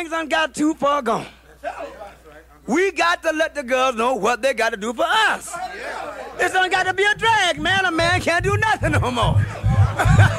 things done got too far gone. We got to let the girls know what they got to do for us. It's done got to be a drag, man. A man can't do nothing no more.